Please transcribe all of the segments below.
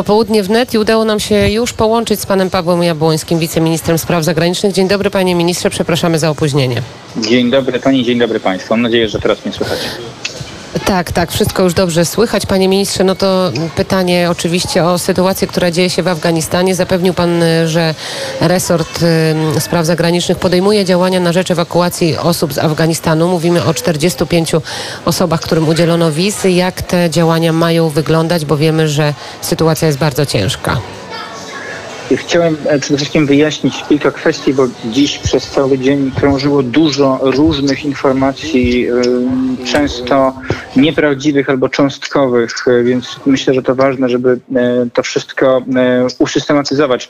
Popołudnie wnet i udało nam się już połączyć z panem Pawłem Jabłońskim, wiceministrem spraw zagranicznych. Dzień dobry panie ministrze, przepraszamy za opóźnienie. Dzień dobry pani, dzień dobry państwu. Mam nadzieję, że teraz mnie słychać. Tak, tak, wszystko już dobrze słychać. Panie ministrze, no to pytanie oczywiście o sytuację, która dzieje się w Afganistanie. Zapewnił pan, że resort y, spraw zagranicznych podejmuje działania na rzecz ewakuacji osób z Afganistanu. Mówimy o 45 osobach, którym udzielono wizy. Jak te działania mają wyglądać, bo wiemy, że sytuacja jest bardzo ciężka. Chciałem e, przede wszystkim wyjaśnić kilka kwestii, bo dziś przez cały dzień krążyło dużo różnych informacji, e, często nieprawdziwych albo cząstkowych, e, więc myślę, że to ważne, żeby to wszystko usystematyzować.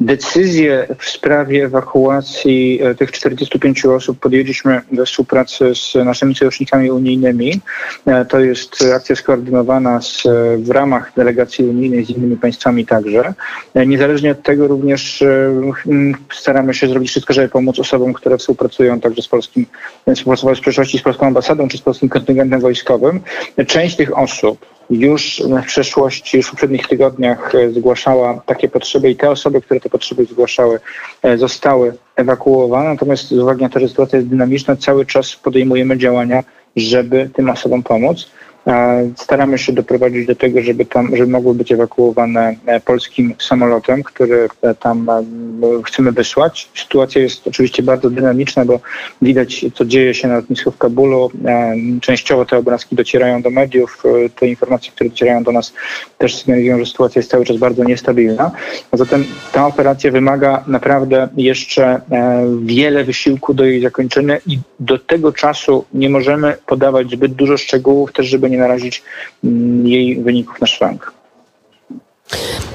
Decyzję w sprawie ewakuacji tych 45 osób podjęliśmy we współpracy z naszymi sojusznikami unijnymi. To jest akcja skoordynowana z, w ramach delegacji unijnej z innymi państwami także. Niezależnie od tego również e, staramy się zrobić wszystko, żeby pomóc osobom, które współpracują także z polskim, współpracowały w przeszłości z polską ambasadą czy z polskim kontyngentem wojskowym. Część tych osób już w przeszłości, już w poprzednich tygodniach e, zgłaszała takie potrzeby i te osoby, które te potrzeby zgłaszały, e, zostały ewakuowane. Natomiast z uwagi na to, że sytuacja jest dynamiczna, cały czas podejmujemy działania, żeby tym osobom pomóc. Staramy się doprowadzić do tego, żeby tam, żeby mogły być ewakuowane e, polskim samolotem, który e, tam e, chcemy wysłać. Sytuacja jest oczywiście bardzo dynamiczna, bo widać, co dzieje się na lotnisku w Kabulu. Częściowo te obrazki docierają do mediów. Te informacje, które docierają do nas też sygnalizują, że sytuacja jest cały czas bardzo niestabilna. Zatem ta operacja wymaga naprawdę jeszcze wiele wysiłku do jej zakończenia i do tego czasu nie możemy podawać zbyt dużo szczegółów, też żeby nie narazić mm, jej wyników na szwank.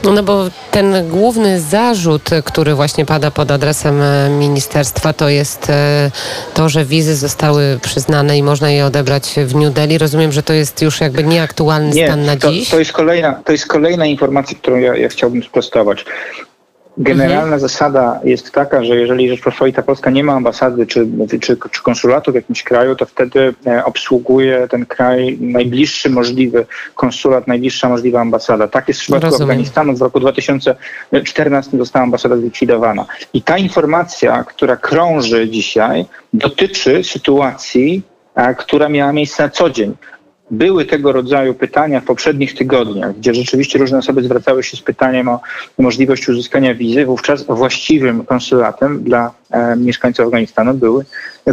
No bo ten główny zarzut, który właśnie pada pod adresem e, ministerstwa, to jest e, to, że wizy zostały przyznane i można je odebrać w New Delhi. Rozumiem, że to jest już jakby nieaktualny Nie, stan na to, dziś. To jest kolejna, to jest kolejna informacja, którą ja, ja chciałbym sprostować. Generalna mhm. zasada jest taka, że jeżeli Rzeczpospolita Polska nie ma ambasady czy, czy, czy konsulatu w jakimś kraju, to wtedy e, obsługuje ten kraj najbliższy możliwy konsulat, najbliższa możliwa ambasada. Tak jest w przypadku Rozumiem. Afganistanu. W roku 2014 została ambasada zlikwidowana. I ta informacja, która krąży dzisiaj, dotyczy sytuacji, która miała miejsce na co dzień. Były tego rodzaju pytania w poprzednich tygodniach, gdzie rzeczywiście różne osoby zwracały się z pytaniem o możliwość uzyskania wizy. Wówczas właściwym konsulatem dla e, mieszkańców Afganistanu były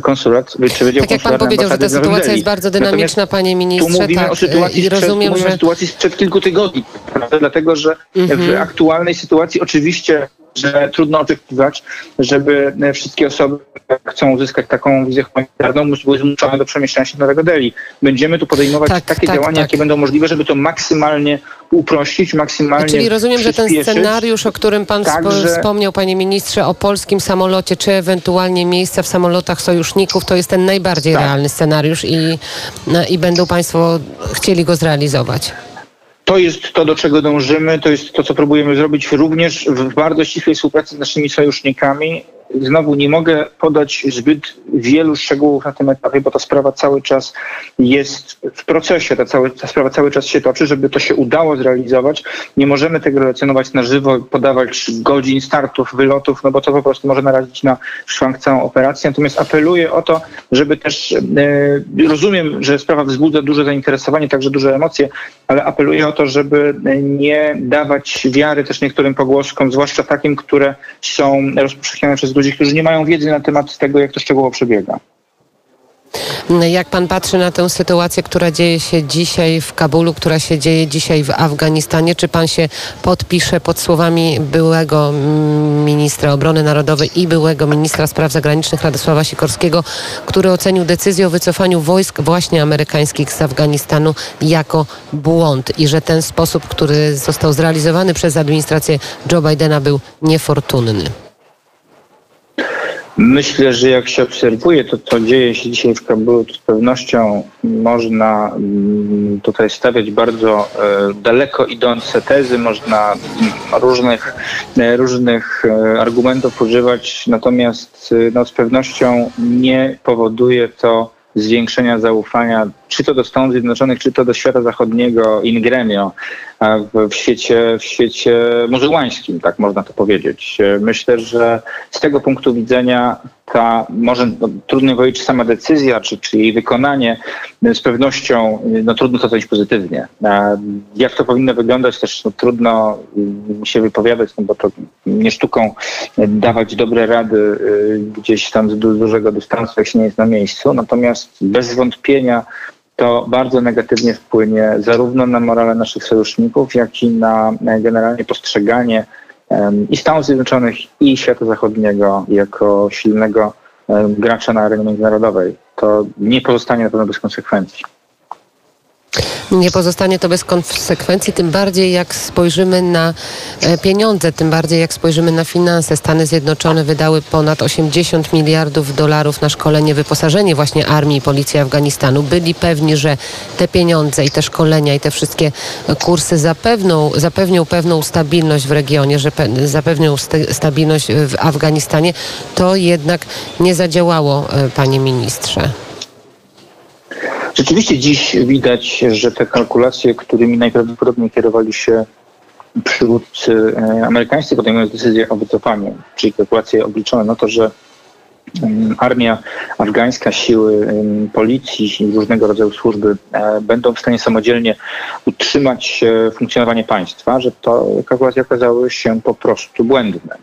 konsulat, czy Wydział Tak jak pan powiedział, że ta sytuacja jest bardzo dynamiczna, Natomiast panie ministrze. Tu mówimy tak, o sytuacji, i rozumiem, sprzed, że... sytuacji sprzed kilku tygodni, prawda? dlatego że mhm. w aktualnej sytuacji oczywiście że trudno oczekiwać, żeby wszystkie osoby, które chcą uzyskać taką wizję humanitarną, były zmuszone do przemieszczania się do Nowego Delhi. Będziemy tu podejmować tak, takie tak, działania, tak. jakie będą możliwe, żeby to maksymalnie uprościć, maksymalnie Czyli rozumiem, że ten scenariusz, o którym pan Także... wspomniał, panie ministrze, o polskim samolocie, czy ewentualnie miejsca w samolotach sojuszników, to jest ten najbardziej tak. realny scenariusz i, no, i będą państwo chcieli go zrealizować. To jest to, do czego dążymy, to jest to, co próbujemy zrobić również w bardzo ścisłej współpracy z naszymi sojusznikami znowu nie mogę podać zbyt wielu szczegółów na tym etapie, bo ta sprawa cały czas jest w procesie, ta, cały, ta sprawa cały czas się toczy, żeby to się udało zrealizować. Nie możemy tego relacjonować na żywo, podawać godzin startów, wylotów, no bo to po prostu może narazić na szwank całą operację. Natomiast apeluję o to, żeby też, e, rozumiem, że sprawa wzbudza duże zainteresowanie, także duże emocje, ale apeluję o to, żeby nie dawać wiary też niektórym pogłoskom, zwłaszcza takim, które są rozpowszechniane przez ludzi, którzy nie mają wiedzy na temat tego, jak to szczegółowo przebiega. Jak pan patrzy na tę sytuację, która dzieje się dzisiaj w Kabulu, która się dzieje dzisiaj w Afganistanie, czy pan się podpisze pod słowami byłego ministra obrony narodowej i byłego ministra spraw zagranicznych Radosława Sikorskiego, który ocenił decyzję o wycofaniu wojsk właśnie amerykańskich z Afganistanu jako błąd i że ten sposób, który został zrealizowany przez administrację Joe Bidena był niefortunny? Myślę, że jak się obserwuje to, co dzieje się dzisiaj w Kabulu, to z pewnością można mm, tutaj stawiać bardzo e, daleko idące tezy, można mm, różnych, e, różnych e, argumentów używać, natomiast no, z pewnością nie powoduje to zwiększenia zaufania, czy to do Stanów Zjednoczonych, czy to do świata zachodniego in gremio w świecie, w świecie muzułmańskim, tak można to powiedzieć. Myślę, że z tego punktu widzenia ta może no, trudno powiedzieć, czy sama decyzja, czy, czy jej wykonanie z pewnością no, trudno to ocenić pozytywnie. Jak to powinno wyglądać też no, trudno się wypowiadać, no, bo to nie sztuką dawać dobre rady y, gdzieś tam z dużego dystansu, jak się nie jest na miejscu. Natomiast bez wątpienia to bardzo negatywnie wpłynie zarówno na morale naszych sojuszników, jak i na generalnie postrzeganie i Stanów Zjednoczonych, i świata zachodniego jako silnego gracza na arenie międzynarodowej. To nie pozostanie na pewno bez konsekwencji. Nie pozostanie to bez konsekwencji, tym bardziej jak spojrzymy na e, pieniądze, tym bardziej jak spojrzymy na finanse. Stany Zjednoczone wydały ponad 80 miliardów dolarów na szkolenie, wyposażenie właśnie armii i policji Afganistanu. Byli pewni, że te pieniądze i te szkolenia i te wszystkie kursy zapewną, zapewnią pewną stabilność w regionie, że zapewnią stabilność w Afganistanie. To jednak nie zadziałało, e, panie ministrze. Rzeczywiście dziś widać, że te kalkulacje, którymi najprawdopodobniej kierowali się przywódcy e, amerykańscy podejmując decyzję o wycofaniu, czyli kalkulacje obliczone na to, że mm, armia afgańska, siły policji i różnego rodzaju służby e, będą w stanie samodzielnie utrzymać e, funkcjonowanie państwa, że to kalkulacje okazały się po prostu błędne.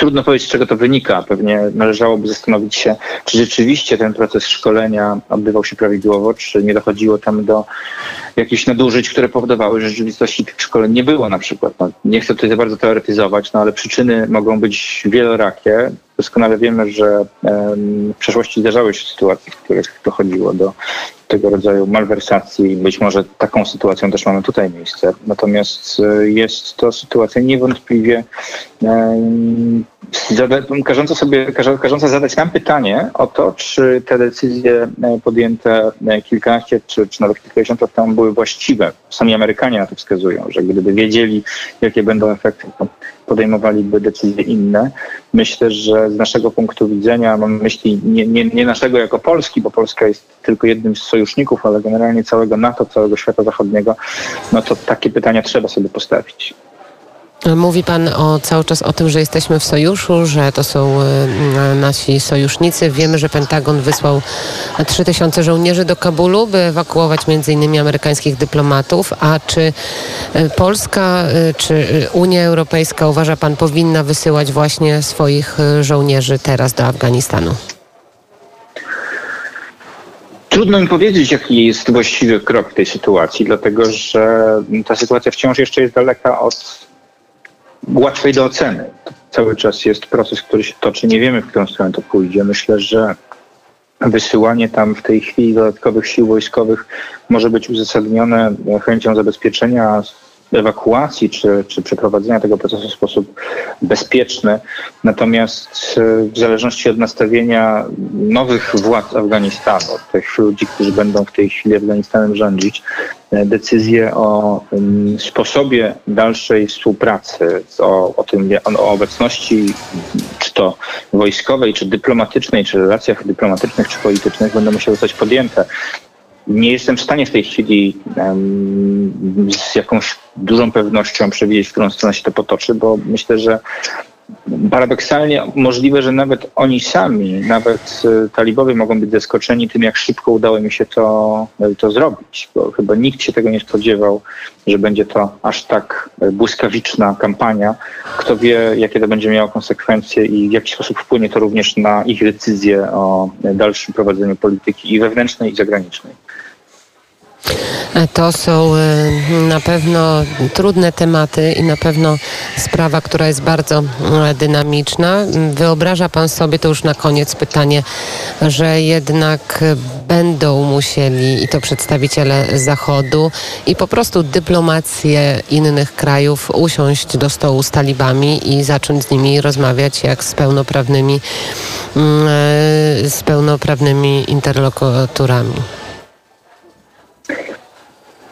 Trudno powiedzieć, z czego to wynika. Pewnie należałoby zastanowić się, czy rzeczywiście ten proces szkolenia odbywał się prawidłowo, czy nie dochodziło tam do jakichś nadużyć, które powodowały, że rzeczywistości tych szkoleń nie było na przykład. No, nie chcę tutaj za bardzo teoretyzować, no ale przyczyny mogą być wielorakie. Doskonale wiemy, że w przeszłości zdarzały się sytuacje, w których dochodziło do tego rodzaju malwersacji. Być może taką sytuacją też mamy tutaj miejsce. Natomiast e, jest to sytuacja niewątpliwie każąca sobie, każąca zadać nam pytanie o to, czy te decyzje e, podjęte e, kilkanaście czy, czy nawet kilkadziesiąt lat temu były właściwe. Sami Amerykanie na to wskazują, że gdyby wiedzieli, jakie będą efekty, podejmowaliby decyzje inne. Myślę, że z naszego punktu widzenia, mam myśli nie, nie, nie naszego jako Polski, bo Polska jest tylko jednym z sojuszników, ale generalnie całego NATO, całego świata zachodniego, no to takie pytania trzeba sobie postawić. Mówi Pan o, cały czas o tym, że jesteśmy w sojuszu, że to są y, nasi sojusznicy. Wiemy, że Pentagon wysłał 3000 żołnierzy do Kabulu, by ewakuować m.in. amerykańskich dyplomatów. A czy y, Polska, y, czy Unia Europejska uważa Pan powinna wysyłać właśnie swoich żołnierzy teraz do Afganistanu? Trudno mi powiedzieć, jaki jest właściwy krok w tej sytuacji, dlatego że ta sytuacja wciąż jeszcze jest daleka od łatwej do oceny. Cały czas jest proces, który się toczy. Nie wiemy, w którą stronę to pójdzie. Myślę, że wysyłanie tam w tej chwili dodatkowych sił wojskowych może być uzasadnione chęcią zabezpieczenia ewakuacji czy, czy przeprowadzenia tego procesu w sposób bezpieczny. Natomiast e, w zależności od nastawienia nowych władz Afganistanu, tych ludzi, którzy będą w tej chwili Afganistanem rządzić, e, decyzje o sposobie dalszej współpracy, o, o tym, o obecności czy to wojskowej, czy dyplomatycznej, czy relacjach dyplomatycznych, czy politycznych będą musiały zostać podjęte. Nie jestem w stanie w tej chwili z jakąś dużą pewnością przewidzieć, w którą stronę się to potoczy, bo myślę, że paradoksalnie możliwe, że nawet oni sami, nawet e, talibowie mogą być zaskoczeni tym, jak szybko udało mi się to, e, to zrobić, bo chyba nikt się tego nie spodziewał, że będzie to aż tak e, błyskawiczna kampania. Kto wie, jakie to będzie miało konsekwencje i w jaki sposób wpłynie to również na ich decyzje o dalszym prowadzeniu polityki i wewnętrznej, i zagranicznej. To są e, na pewno trudne tematy i na pewno sprawa, która jest bardzo e, dynamiczna. Wyobraża Pan sobie, to już na koniec pytanie, że jednak będą musieli, i to przedstawiciele Zachodu, i po prostu dyplomację innych krajów usiąść do stołu z talibami i zacząć z nimi rozmawiać jak z pełnoprawnymi, e, z pełnoprawnymi interlokutorami.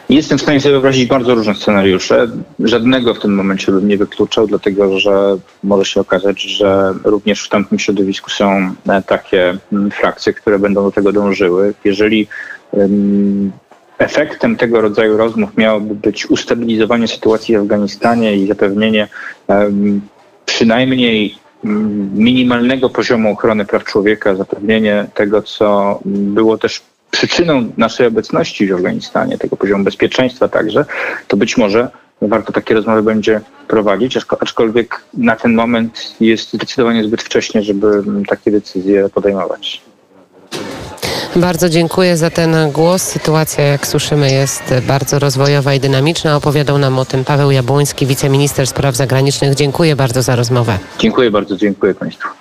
Jestem w stanie sobie wyobrazić bardzo różne scenariusze. Żadnego w tym momencie bym nie wykluczał, dlatego że może się okazać, że również w tamtym środowisku są e, takie mm, frakcje, które będą do tego dążyły. Jeżeli um, efektem tego rodzaju rozmów miałoby być ustabilizowanie sytuacji w Afganistanie i zapewnienie um, przynajmniej mm, minimalnego poziomu ochrony praw człowieka, zapewnienie tego, co było też przyczyną naszej obecności w Afganistanie, tego poziomu bezpieczeństwa także, to być może warto takie rozmowy będzie prowadzić, aczkolwiek na ten moment jest zdecydowanie zbyt wcześnie, żeby takie decyzje podejmować. Bardzo dziękuję za ten głos. Sytuacja, jak słyszymy, jest bardzo rozwojowa i dynamiczna. Opowiadał nam o tym Paweł Jabłoński, wiceminister spraw zagranicznych. Dziękuję bardzo za rozmowę. Dziękuję bardzo, dziękuję Państwu.